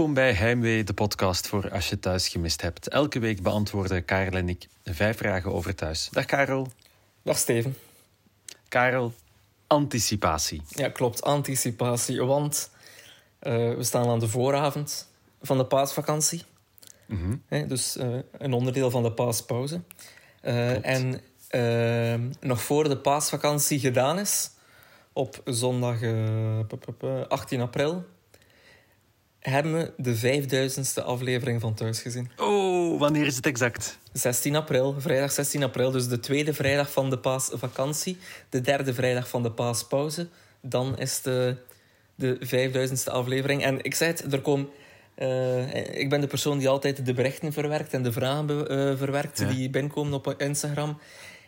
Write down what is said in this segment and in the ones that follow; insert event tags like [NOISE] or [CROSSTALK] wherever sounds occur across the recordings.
Welkom bij Heimwee, de podcast voor als je thuis gemist hebt. Elke week beantwoorden Karel en ik vijf vragen over thuis. Dag Karel. Dag Steven. Karel, anticipatie. Ja, klopt, anticipatie. Want uh, we staan aan de vooravond van de paasvakantie. Mm Hè, dus uh, een onderdeel van de paaspauze. Uh, en nog voor de paasvakantie gedaan is, op zondag 18 april, hebben we de vijfduizendste aflevering van Thuis gezien. Oh, wanneer is het exact? 16 april, vrijdag 16 april. Dus de tweede vrijdag van de paasvakantie. De derde vrijdag van de paaspauze. Dan is de, de vijfduizendste aflevering. En ik zei het, er komen... Uh, ik ben de persoon die altijd de berichten verwerkt en de vragen uh, verwerkt ja. die binnenkomen op Instagram.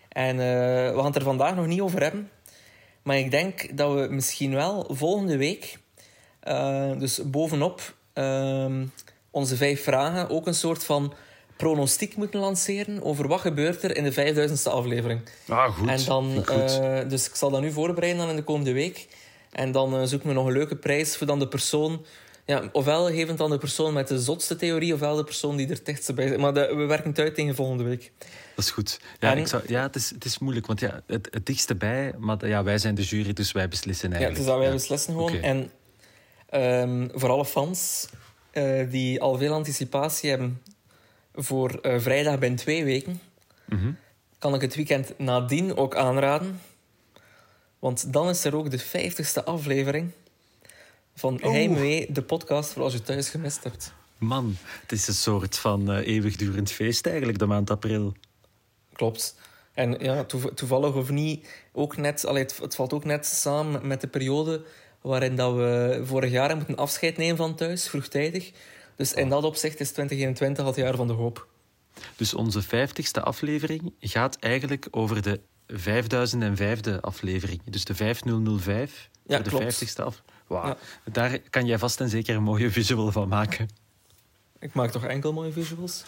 En uh, we gaan het er vandaag nog niet over hebben. Maar ik denk dat we misschien wel volgende week uh, dus bovenop uh, onze vijf vragen ook een soort van pronostiek moeten lanceren over wat gebeurt er in de vijfduizendste aflevering. Ah, goed. En dan, uh, dus ik zal dat nu voorbereiden dan in de komende week. En dan uh, zoeken we nog een leuke prijs voor dan de persoon... Ja, ofwel geven het dan de persoon met de zotste theorie, ofwel de persoon die er dichtst bij zit. Maar de, we werken het uit tegen volgende week. Dat is goed. Ja, en, ik zou, ja het, is, het is moeilijk, want ja, het, het dichtste bij... Maar ja, wij zijn de jury, dus wij beslissen eigenlijk. Ja, dus dat wij ja. beslissen gewoon. Okay. En Um, voor alle fans uh, die al veel anticipatie hebben voor uh, vrijdag binnen twee weken, mm -hmm. kan ik het weekend nadien ook aanraden. Want dan is er ook de vijftigste aflevering van oh. Heimwee, de podcast voor als je thuis gemist hebt. Man, het is een soort van uh, eeuwigdurend feest eigenlijk, de maand april. Klopt. En ja, toevallig of niet, ook net, allee, het, het valt ook net samen met de periode waarin dat we vorig jaar moeten afscheid nemen van thuis, vroegtijdig. Dus in dat opzicht is 2021 het jaar van de hoop. Dus onze vijftigste aflevering gaat eigenlijk over de 5005e aflevering. Dus de 5005 ja, voor de vijftigste af. Wow. Ja. Daar kan jij vast en zeker een mooie visual van maken. Ik maak toch enkel mooie visuals?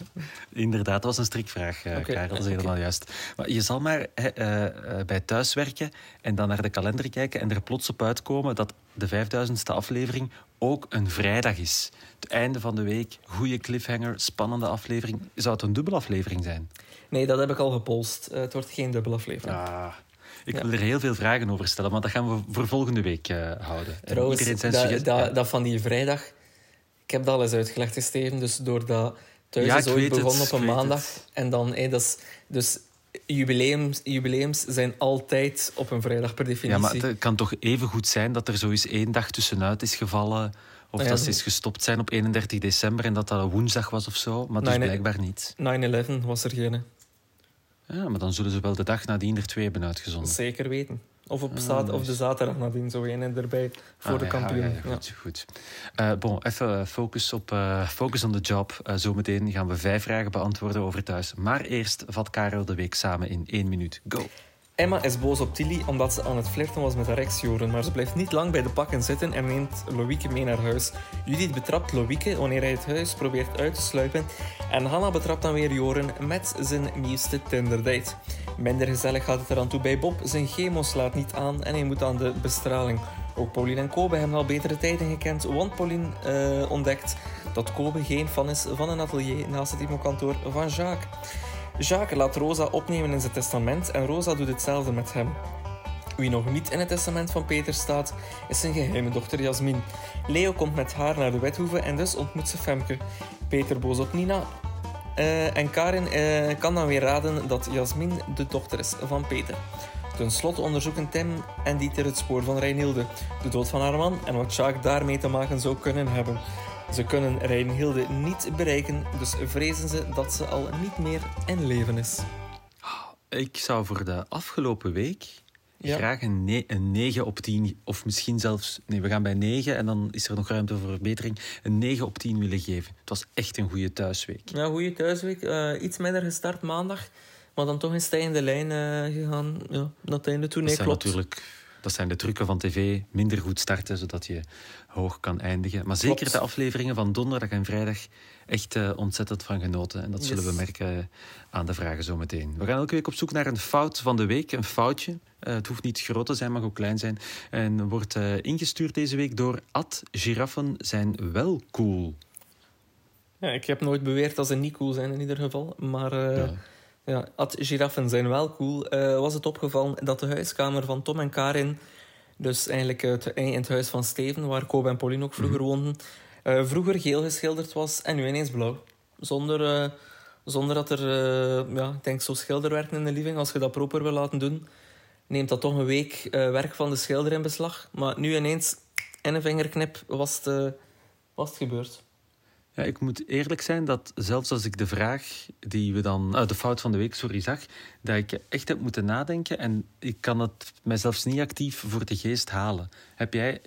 Inderdaad, dat was een strikvraag, uh, Karel. Dat is helemaal juist. Maar je zal maar eh, eh, bij thuiswerken en dan naar de kalender kijken en er plots op uitkomen dat de 5000ste aflevering ook een vrijdag is. Het einde van de week, goede cliffhanger, spannende aflevering. Zou het een dubbelaflevering zijn? Nee, dat heb ik al gepolst. Uh, het wordt geen dubbelaflevering. Ah, ik Ja. wil er heel veel vragen over stellen, maar dat gaan we voor volgende week houden. En Trouwens, dat van die vrijdag... Ik heb dat al eens uitgelegd, Steven. Dus doordat thuis Ja, is ooit begonnen op een maandag. het. En dan... Hey, dat is, dus jubileums, jubileums zijn altijd op een vrijdag per definitie. Ja, maar het kan toch even goed zijn dat er zo eens één dag tussenuit is gevallen. Of Ja, dat ze is gestopt zijn op 31 december en dat dat een woensdag was of zo. Maar dus blijkbaar niet. 9-11 was er geen. Ja, maar dan zullen ze wel de dag nadien er twee hebben uitgezonden. Zeker weten. Of, op Ah, of de zaterdag nadien, zo een erbij voor Ah, de ja, kampioen. ja, ja, goed, goed. Eh, bon, even eh, focus op eh, focus on the job. Eh, zometeen gaan we vijf vragen beantwoorden over thuis. Maar eerst vat Karel de week samen in één minuut. Go. Emma is boos op Tilly omdat ze aan het flirten was met haar ex-Joren, maar ze blijft niet lang bij de pakken zitten en neemt Loïke mee naar huis. Judith betrapt Loïke wanneer hij het huis probeert uit te sluipen en Hanna betrapt dan weer Joren met zijn nieuwste Tinder-date. Minder gezellig gaat het eraan toe bij Bob, zijn chemo slaat niet aan en hij moet aan de bestraling. Ook Pauline en Kobe hebben al betere tijden gekend, want Pauline eh, ontdekt dat Kobe geen fan is van een atelier naast het immokantoor van Jacques. Jacques laat Rosa opnemen in zijn testament en Rosa doet hetzelfde met hem. Wie nog niet in het testament van Peter staat, is zijn geheime dochter Jasmin. Leo komt met haar naar de wethoeve en dus ontmoet ze Femke. Peter boos op Nina. eh, en Karin eh, kan dan weer raden dat Jasmin de dochter is van Peter. Ten slotte onderzoeken Tim en Dieter het spoor van Reinhilde, de dood van haar man en wat Jacques daarmee te maken zou kunnen hebben. Ze kunnen Reinhilde niet bereiken, dus vrezen ze dat ze al niet meer in leven is. Ik zou voor de afgelopen week Ja. graag een, ne- een 9 op 10, of misschien zelfs... Nee, we gaan bij 9 en dan is er nog ruimte voor verbetering. Een 9 op 10 willen geven. Het was echt een goede thuisweek. Ja, goede thuisweek. Eh, iets minder gestart maandag, maar dan toch in stijgende lijn eh, gegaan. Ja, naar het einde toe. Nee, klopt. natuurlijk dat zijn de trucken van tv. Minder goed starten, zodat je hoog kan eindigen. Maar zeker Klopt. de afleveringen van donderdag en vrijdag echt eh, ontzettend van genoten. En dat zullen Yes. we merken aan de vragen zometeen. We gaan elke week op zoek naar een fout van de week. Een foutje. Eh, het hoeft niet groot te zijn, mag ook klein zijn. En wordt eh, ingestuurd deze week door Ad Giraffen zijn wel cool. Ja, ik heb nooit beweerd dat ze niet cool zijn in ieder geval. Maar uh, ja. Ja, at giraffen zijn wel cool. Uh, was het opgevallen dat de huiskamer van Tom en Karin, dus eigenlijk het, in het huis van Steven, waar Kobe en Pauline ook vroeger mm -hmm. woonden, uh, vroeger geel geschilderd was en nu ineens blauw. Zonder, zonder dat er, ja, ik denk zo schilderwerken in de living, als je dat proper wil laten doen, neemt dat toch een week werk van de schilder in beslag. Maar nu ineens, in een vingerknip, was het, was het gebeurd. Ja, ik moet eerlijk zijn dat zelfs als ik de vraag die we dan, uh, de fout van de week, sorry, zag, dat ik echt heb moeten nadenken en ik kan het mijzelf niet actief voor de geest halen. Heb jij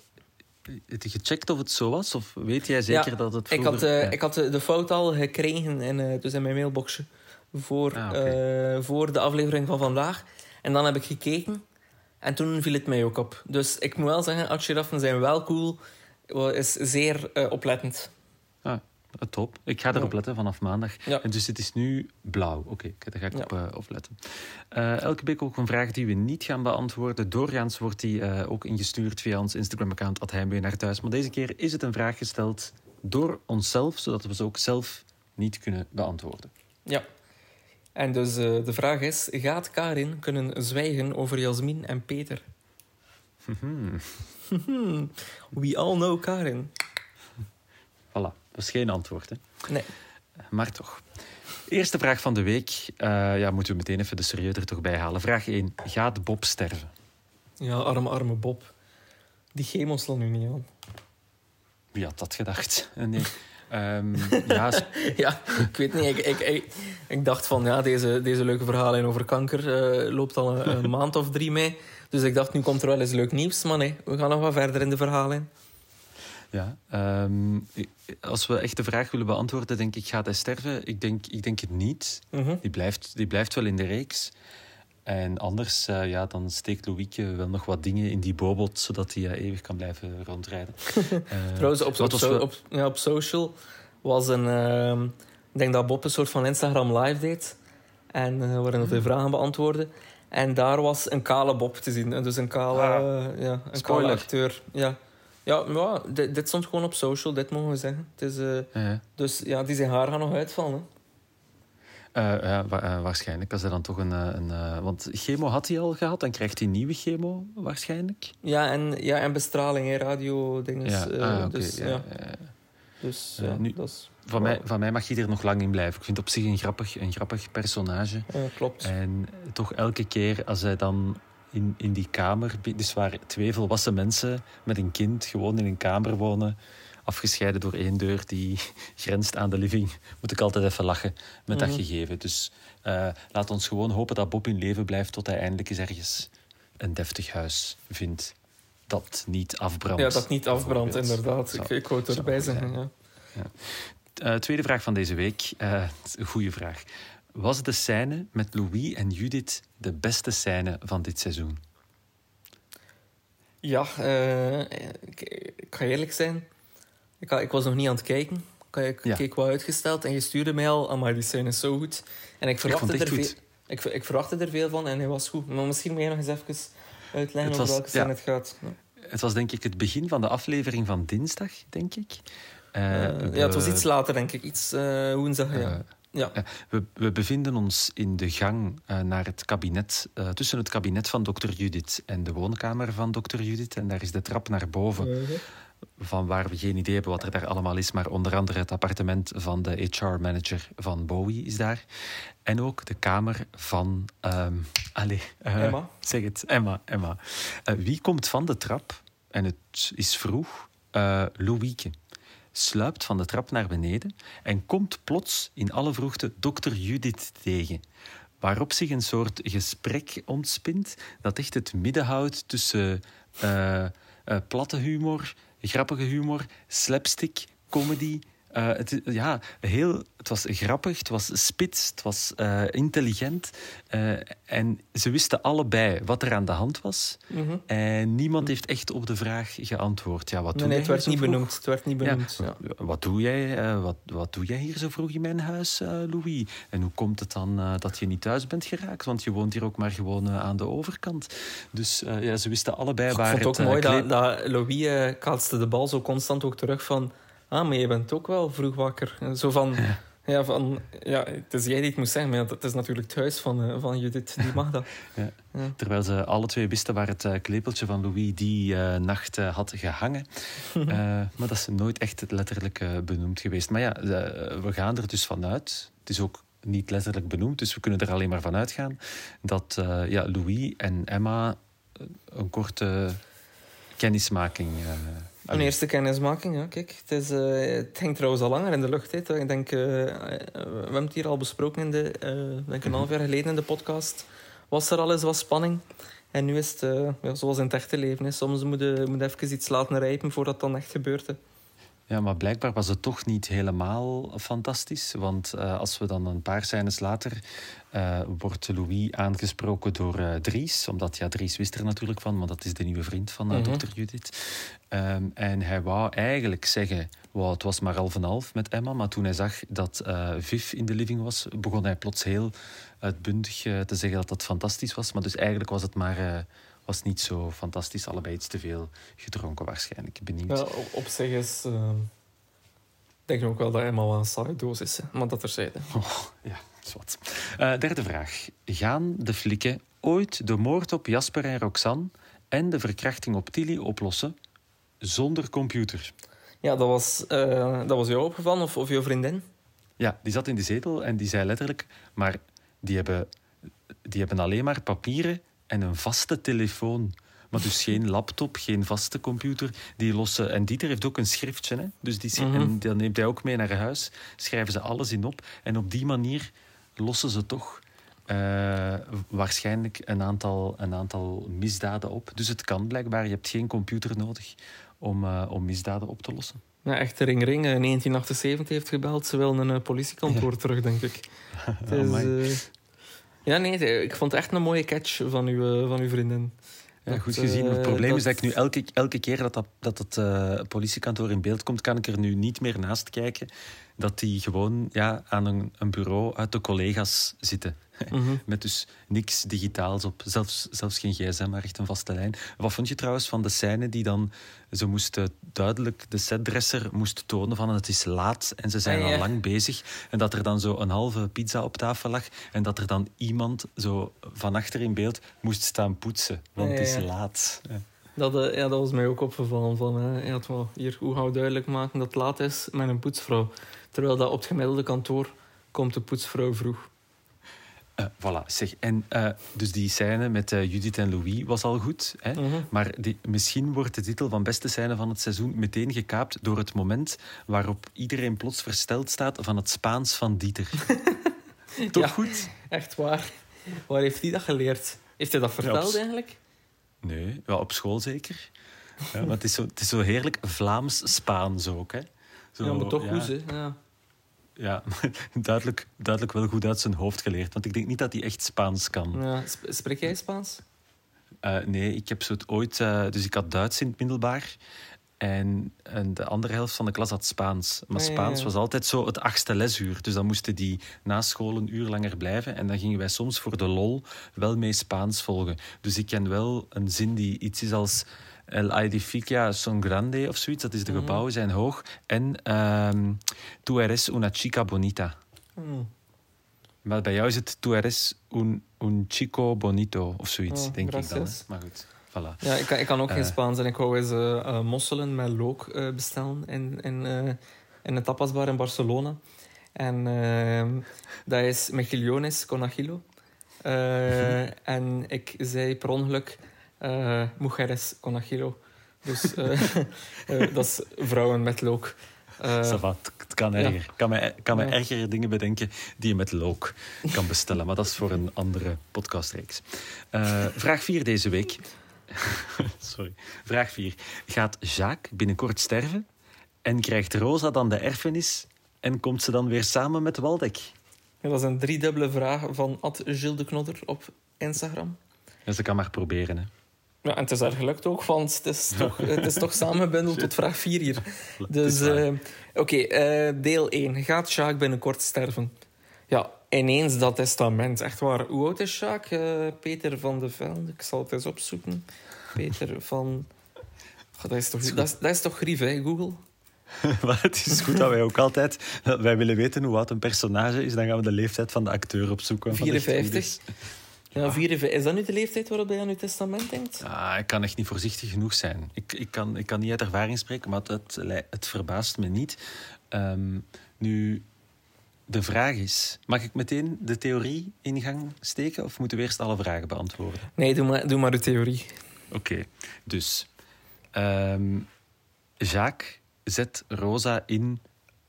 het gecheckt of het zo was? Of weet jij zeker ja, dat het vroeger... ik had, uh, ja. ik had de fout al gekregen in, uh, dus in mijn mailboxje voor, ah, okay. voor de aflevering van vandaag. En dan heb ik gekeken en toen viel het mij ook op. Dus ik moet wel zeggen, Atjiraffen zijn wel cool, is zeer oplettend. Top. Ik ga erop letten vanaf maandag. Ja. En dus het is nu blauw. Oké, okay, daar ga ik ja. op, uh, op, letten. Uh, elke week ook een vraag die we niet gaan beantwoorden. Doorgaans wordt die uh, ook ingestuurd via ons Instagram-account Heimwee naar thuis. Maar deze keer is het een vraag gesteld door onszelf, zodat we ze ook zelf niet kunnen beantwoorden. Ja. En dus de vraag is: gaat Karin kunnen zwijgen over Jasmin en Peter? [LAUGHS] We all know Karin. Dat is geen antwoord. Hè? Nee. Maar toch. Eerste vraag van de week. Uh, ja, moeten we meteen even de serieus er toch bij halen. Vraag 1. Gaat Bob sterven? Ja, arme, arme Bob. Die chemo zal nu niet aan. Wie had dat gedacht? [LAUGHS] Nee. Um, ja, [LAUGHS] ja, ik weet niet. Ik, ik, ik, ik, dacht van, ja, deze, deze leuke verhalen over kanker uh, loopt al een, een maand of drie mee. Dus ik dacht, nu komt er wel eens leuk nieuws. Maar nee, we gaan nog wat verder in de verhalen. Ja, um, als we echt de vraag willen beantwoorden, denk ik, gaat hij sterven? Ik denk, ik denk het niet. Mm -hmm. die, blijft, die blijft wel in de reeks. En anders, uh, ja, dan steekt Louieke wel nog wat dingen in die bobot, zodat hij uh, eeuwig kan blijven rondrijden. uh, [LAUGHS] Trouwens, op, op, so, op, ja, op social was een... Uh, ik denk dat Bob een soort van Instagram live deed. En uh, waarin hij vragen beantwoordde. En daar was een kale Bob te zien. Dus een kale, ah, ja, een kale acteur. Ja. Ja, ja dit, dit, stond gewoon op social, dit mogen we zeggen. Het is, uh, ja. Dus ja, die zijn haar gaan nog uitvallen. Uh, uh, wa waarschijnlijk, als er dan toch een... een want chemo had hij al gehad, dan krijgt hij nieuwe chemo waarschijnlijk. Ja, en, ja, en bestraling, radio-dingen. Ja. Ah, okay. dus, ja, ja. Dus ja, nu, dat is... Van mij, van mij mag hij er nog lang in blijven. Ik vind het op zich een grappig, een grappig personage. Ja, klopt. En toch elke keer als hij dan in, in die kamer. Dus waar twee volwassen mensen met een kind gewoon in een kamer wonen, afgescheiden door één deur die [LAUGHS] grenst aan de living, moet ik altijd even lachen met mm -hmm. dat gegeven. Dus uh, laat ons gewoon hopen dat Bob in leven blijft tot hij eindelijk eens ergens een deftig huis vindt dat niet afbrandt. Ja, dat niet afbrandt, inderdaad. Ik, ik wou het erbij zeggen. Ja. Ja. Uh, tweede vraag van deze week. Uh, een goede vraag. Was de scène met Louis en Judith de beste scène van dit seizoen? Ja, uh, ik, ik, ga eerlijk zijn. Ik, ik, was nog niet aan het kijken. Ik, ja. keek wel uitgesteld en je stuurde mij al, maar die scène is zo goed. En ik verwachtte, er, veel, ik, ik verwachtte er veel van en hij was goed. Maar misschien moet je nog eens even uitleggen over welke scène ja, het gaat. Ja. Het was denk ik het begin van de aflevering van dinsdag, denk ik. Uh, uh, ja, het was iets later, denk ik. Iets woensdag, ja. Ja. We, we, bevinden ons in de gang uh, naar het kabinet, uh, tussen het kabinet van dokter Judith en de woonkamer van dokter Judith. En daar is de trap naar boven, uh -huh. van waar we geen idee hebben wat er daar allemaal is. Maar onder andere het appartement van de HR-manager van Bowie is daar. En ook de kamer van... Um, allez, Emma. Zeg het, Emma. Emma. wie komt van de trap? En het is vroeg. Louieke sluipt van de trap naar beneden en komt plots in alle vroegte dokter Judith tegen. Waarop zich een soort gesprek ontspint dat echt het midden houdt tussen uh, uh, platte humor, grappige humor, slapstick, comedy. Uh, het, ja, heel, het was grappig, het was spits, het was uh, intelligent. Uh, en ze wisten allebei wat er aan de hand was. Mm -hmm. En niemand heeft echt op de vraag geantwoord. Ja, wat nee, doe nee, het werd niet benoemd. Het werd niet benoemd. Ja, ja. Wat, doe jij, wat, wat doe jij hier zo vroeg in mijn huis, Louis? En hoe komt het dan dat je niet thuis bent geraakt? Want je woont hier ook maar gewoon aan de overkant. Dus ja, ze wisten allebei Ik waar vond het het ook mooi dat, dat Louis kaatste de bal zo constant ook terug van Ah, maar je bent ook wel vroeg wakker. Zo van... Ja. van, ja, het is jij die het moet zeggen, maar het is natuurlijk het huis van, uh, van Judith. Die mag dat. [LAUGHS] ja. Ja. Terwijl ze alle twee wisten waar het uh, klepeltje van Louis die uh, nacht had gehangen. [LAUGHS] maar dat is nooit echt letterlijk benoemd geweest. Maar ja, we gaan er dus vanuit. Het is ook niet letterlijk benoemd, dus we kunnen er alleen maar van uitgaan dat ja, Louis en Emma een korte kennismaking. Een eerste kennismaking, ja. Kijk, het, is, uh, het hangt trouwens al langer in de lucht. Hè. Ik denk, uh, we hebben het hier al besproken in de, denk een half jaar geleden in de podcast. Was er al eens wat spanning? En nu is het ja, zoals in het echte leven. Hè. Soms moet je, moet even iets laten rijpen voordat het dan echt gebeurt. Hè. Ja, maar blijkbaar was het toch niet helemaal fantastisch. Want uh, als we dan een paar scènes later uh, wordt Louis aangesproken door uh, Dries. Omdat ja, Dries wist er natuurlijk van, maar dat is de nieuwe vriend van -hmm. dokter Judith. Um, en hij wou eigenlijk zeggen, wow, het was maar half en half met Emma. Maar toen hij zag dat Viv in de living was, begon hij plots heel uitbundig te zeggen dat dat fantastisch was. Maar dus eigenlijk was het maar was niet zo fantastisch. Allebei iets te veel gedronken waarschijnlijk. Benieuwd. Ja, op, zich is... Uh, denk ik ook wel dat Emma wel een saaie doos is. Maar dat terzijde. [LAUGHS] Oh, ja, zwart. Uh, derde vraag. Gaan de flikken ooit de moord op Jasper en Roxanne en de verkrachting op Tilly oplossen zonder computer? Ja, dat was, uh, dat was jou opgevallen of, of jouw vriendin? Ja, die zat in de zetel en die zei letterlijk... Maar die hebben, die hebben alleen maar papieren en een vaste telefoon. Maar dus geen [LAUGHS] laptop, geen vaste computer. Die lossen, en Dieter heeft ook een schriftje. Hè? Dus die, mm -hmm. en dat neemt hij ook mee naar huis. Schrijven ze alles in op. En op die manier lossen ze toch uh, waarschijnlijk een aantal, een aantal misdaden op. Dus het kan blijkbaar. Je hebt geen computer nodig om, uh, om misdaden op te lossen. Ja, echt Ring Ring in 1978 heeft gebeld. Ze willen een uh, politiekantoor ja. terug, denk ik. [LAUGHS] Het ja, nee, ik vond het echt een mooie catch van uw, van uw vriendin. Ja, goed gezien. Het probleem is dat ik nu elke, elke keer dat, dat, dat het uh, politiekantoor in beeld komt, kan ik er nu niet meer naast kijken. Dat die gewoon ja, aan een, een bureau uit de collega's zitten. Mm [LAUGHS] Met dus niks digitaals op. Zelfs, zelfs geen gsm, maar echt een vaste lijn. Wat vond je trouwens van de scène die dan... Ze moesten duidelijk... De setdresser moest tonen van het is laat en ze zijn ah, ja. al lang bezig. En dat er dan zo een halve pizza op tafel lag. En dat er dan iemand zo van achter in beeld moest staan poetsen. Want het is laat. Dat, uh, ja, dat was mij ook opgevallen. Van, uh, ja, wel, hier, hoe gaan we duidelijk maken dat het laat is met een poetsvrouw? Terwijl dat op het gemiddelde kantoor komt de poetsvrouw vroeg. Uh, voilà, zeg. En uh, dus die scène met uh, Judith en Louis was al goed. Hè? -hmm. Maar die, misschien wordt de titel van beste scène van het seizoen meteen gekaapt door het moment waarop iedereen plots versteld staat van het Spaans van Dieter. [LAUGHS] Toch ja, goed? Echt waar. Waar heeft hij dat geleerd? Heeft hij dat verteld ja, eigenlijk? Nee, ja, op school zeker. ja, maar het is, zo, het is zo heerlijk Vlaams-Spaans ook. Hè? Zo, ja, maar toch goed, hè? Ja ja, [LAUGHS] duidelijk, duidelijk wel goed uit zijn hoofd geleerd. Want ik denk niet dat hij echt Spaans kan. Ja, spreek jij Spaans? Uh, nee, ik heb zo het ooit... Uh, dus ik had Duits in het middelbaar. En, en, de andere helft van de klas had Spaans. Maar Spaans ja, ja. was altijd zo het achtste lesuur. Dus dan moesten die na school een uur langer blijven. En dan gingen wij soms voor de lol wel mee Spaans volgen. Dus ik ken wel een zin die iets is als... El edificio son grande of zoiets. Dat is de gebouwen zijn hoog. En um, tu eres una chica bonita. Mm. Maar bij jou is het tu eres un, un chico bonito of zoiets, oh, denk gracias. ik dan. Hè? Maar goed. Voilà. Ja, ik kan, ik kan ook uh, geen Spaans en ik wou eens uh, uh, mosselen met look bestellen in, in, in een tapasbar in Barcelona. En ehm, dat is mejillones con agilo. [LAUGHS] en ik zei per ongeluk uh, mujeres con agilo. Dus uh, uh, [LAUGHS] dat is vrouwen met look. Uh, het kan erger. Ja. kan me, kan me ja. ergere dingen bedenken die je met look kan bestellen. Maar dat is voor een andere podcastreeks. vraag 4 deze week. [LAUGHS] Sorry. Vraag 4. Gaat Jacques binnenkort sterven? En krijgt Rosa dan de erfenis? En komt ze dan weer samen met Waldek? Ja, dat is een driedubbele vraag van Ad Gilles de Knodder op Instagram. Ja, ze kan maar proberen, hè. Ja, en het is daar gelukt ook, want het is toch, het is toch samengebundeld [LAUGHS] tot vraag 4 hier. Dus, uh, oké, okay, uh, deel 1. Gaat Jacques binnenkort sterven? Ja, ineens dat testament. Echt waar. Hoe oud is Jacques? Uh, Peter van de Velde. Ik zal het eens opzoeken. Peter van... Oh, dat, is toch, dat, is, dat is toch grief, hè, Google? [LAUGHS] maar het is goed dat wij ook altijd... Wij willen weten hoe oud een personage is, dan gaan we de leeftijd van de acteur opzoeken. wat echt goed 54. Ja, 54. Is dat nu de leeftijd waarop je aan je testament denkt? Ah, ik kan echt niet voorzichtig genoeg zijn. Ik, ik, kan, ik kan niet uit ervaring spreken, maar het, het verbaast me niet. Ehm, nu, de vraag is... Mag ik meteen de theorie in gang steken of moeten we eerst alle vragen beantwoorden? Nee, doe maar, doe maar de theorie. Oké, dus... ehm, Jacques zet Rosa in,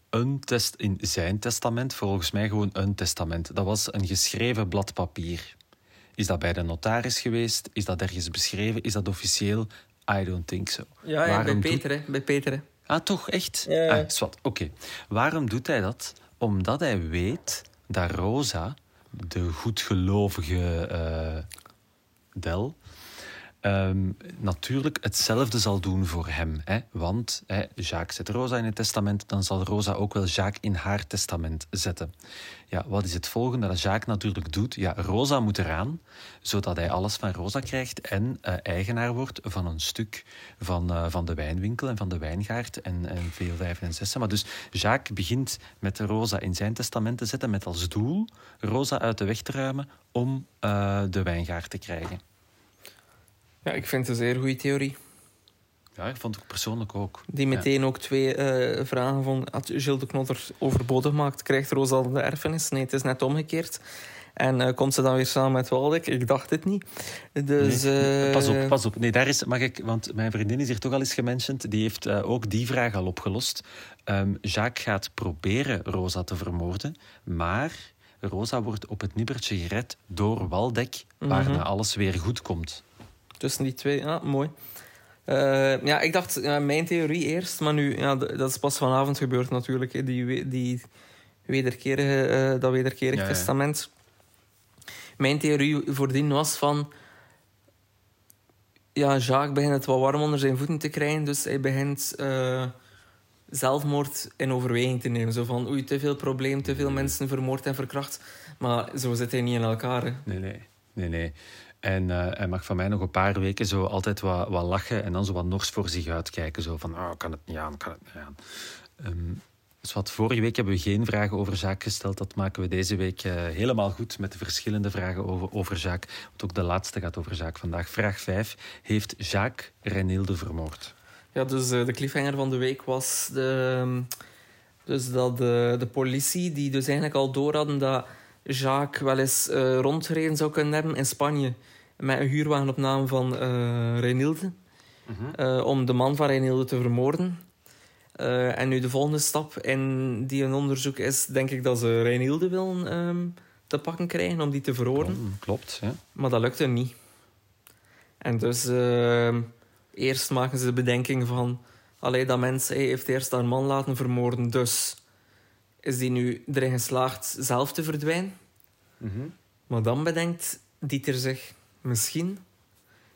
een test, in zijn testament, volgens mij gewoon een testament. Dat was een geschreven blad papier. Is dat bij de notaris geweest? Is dat ergens beschreven? Is dat officieel? I don't think so. Ja, ja bij Peter, hè. Bij Peter, hè. Ah, toch echt? Ja. Ah. Oké. Waarom doet hij dat? Omdat hij weet dat Rosa, de goedgelovige eh Del, ehm, natuurlijk hetzelfde zal doen voor hem. Hè? Want hè, Jacques zet Rosa in het testament, dan zal Rosa ook wel Jacques in haar testament zetten. Ja, wat is het volgende dat Jacques natuurlijk doet? Ja, Rosa moet eraan, zodat hij alles van Rosa krijgt en eh, eigenaar wordt van een stuk van, eh, van de wijnwinkel en van de wijngaard en, en veel vijven en zessen. Maar dus Jacques begint met Rosa in zijn testament te zetten met als doel Rosa uit de weg te ruimen om eh, de wijngaard te krijgen. Ja, ik vind het een zeer goede theorie. Ja, ik vond het persoonlijk ook. Die meteen ook twee eh, vragen van... Had Gilles de Knotter overbodig gemaakt? Krijgt Rosa al de erfenis? Nee, het is net omgekeerd. En eh, komt ze dan weer samen met Waldek? Ik dacht het niet. Dus... Nee, eh, Pas op, pas op. Nee, daar is, mag ik, want mijn vriendin is hier toch al eens gementiond. Die heeft ook die vraag al opgelost. Ehm, Jacques gaat proberen Rosa te vermoorden, maar Rosa wordt op het nippertje gered door Waldek, waarna Mhm. alles weer goed komt. Tussen die twee, ja, mooi. Eh, ja, ik dacht ja, mijn theorie eerst, maar nu, ja, dat is pas vanavond gebeurd natuurlijk. hè, Die, die wederkerige, eh, dat wederkerig Ja, ja. testament. Mijn theorie voordien was van... Ja, Jacques begint het wat warm onder zijn voeten te krijgen, dus hij begint eh, zelfmoord in overweging te nemen. Zo van, oei, te veel probleem, te veel mensen vermoord en verkracht. Maar zo zit hij niet in elkaar, hè. Nee, nee. nee, nee. En eh, hij mag van mij nog een paar weken zo altijd wat, wat lachen en dan zo wat nors voor zich uitkijken. Zo van, oh, kan het niet aan, kan het niet aan. Ehm, dus wat vorige week hebben we geen vragen over Jacques gesteld. Dat maken we deze week eh, helemaal goed met de verschillende vragen over, over Jacques. Want ook de laatste gaat over Jacques vandaag. Vraag 5. Heeft Jacques Renilde vermoord? Ja, dus eh, de cliffhanger van de week was de, ehm, dus dat de, de politie, die dus eigenlijk al door hadden dat Jacques wel eens eh, rondgereden zou kunnen hebben in Spanje met een huurwagen op naam van eh Reinilde, eh, om de man van Reinilde te vermoorden. En nu de volgende stap in die een onderzoek is, denk ik dat ze Reinilde willen ehm, te pakken krijgen om die te veroorden. Oh, klopt, ja. Maar dat lukte niet. En dus ehm, eerst maken ze de bedenking van... Allee, dat mens hij heeft eerst haar man laten vermoorden, dus is die nu erin geslaagd zelf te verdwijnen. Maar dan bedenkt Dieter zich... Misschien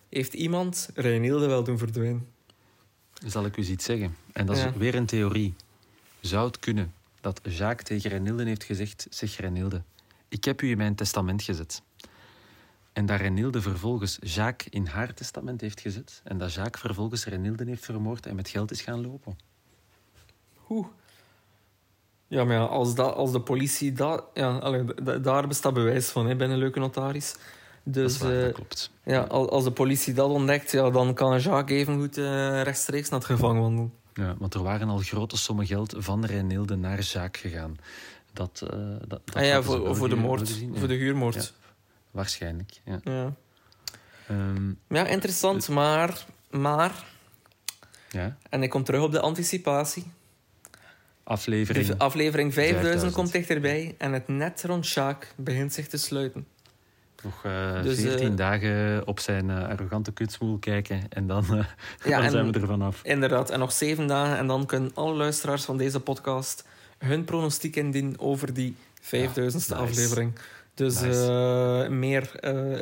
heeft iemand Reinilde wel doen verdwijnen. Zal ik u iets zeggen? En dat is Ja. weer een theorie. Zou het kunnen dat Jacques tegen Renilde heeft gezegd... Zeg Renilde, ik heb u in mijn testament gezet. En dat Renilde vervolgens Jacques in haar testament heeft gezet. En dat Jacques vervolgens Renilde heeft vermoord en met geld is gaan lopen. Oeh. Ja, maar ja, als, dat, als de politie dat... Ja, daar bestaat bewijs van, hè, bij een leuke notaris. Dus waar, dat eh, klopt. Ja, al- als de politie dat ontdekt, ja, dan kan Jacques evengoed eh rechtstreeks naar het gevangen wandelen. Ja, want er waren al grote sommen geld van Renilde naar Jacques gegaan. Dat, eh, dat, dat ah ja, voor, voor de moord. wel gezien, ja. Voor de huurmoord. Ja. Waarschijnlijk, ja. Ja, Ehm, ja interessant, maar, maar... ja. En ik kom terug op de anticipatie. Aflevering. De aflevering 5000 5000. komt dichterbij en het net rond Jacques begint zich te sluiten. Nog eh Dus, 14 eh, dagen op zijn eh, arrogante kutsmoel kijken en dan, [LAUGHS] Ja, dan en- zijn we er vanaf. Inderdaad, en nog zeven dagen en dan kunnen alle luisteraars van deze podcast hun pronostiek indienen over die 5000ste Ja, nice. aflevering. Dus Nice. meer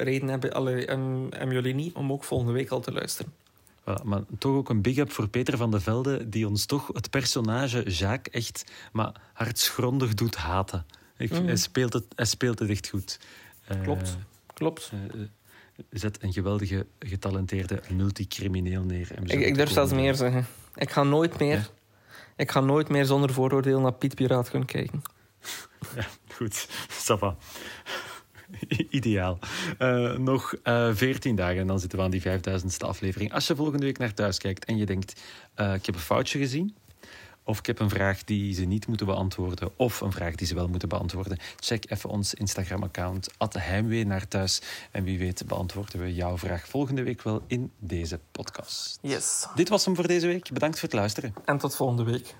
reden hebben, en, en jullie niet om ook volgende week al te luisteren. Voilà, maar toch ook een big-up voor Peter van de Velde, die ons toch het personage Jacques echt maar hartsgrondig doet haten. Ik, Mhm. hij, speelt het, hij speelt het echt goed. Eh, Klopt. Klopt. eh, eh, zet een geweldige, getalenteerde multicrimineel neer. Ik, durf zelfs meer zeggen. Ik ga nooit meer. Ja? Ik ga nooit meer zonder vooroordeel naar Piet Piraat kunnen kijken. [LAUGHS] Ja, goed. Sava. [LAUGHS] Ideaal. Uh, nog uh, eh, 14 dagen en dan zitten we aan die 5000ste aflevering. Als je volgende week naar thuis kijkt en je denkt: uh, ik heb een foutje gezien. Of ik heb een vraag die ze niet moeten beantwoorden. Of een vraag die ze wel moeten beantwoorden. Check even ons Instagram-account. Heimwee naar thuis. En wie weet beantwoorden we jouw vraag volgende week wel in deze podcast. Yes. Dit was hem voor deze week. Bedankt voor het luisteren. En tot volgende week.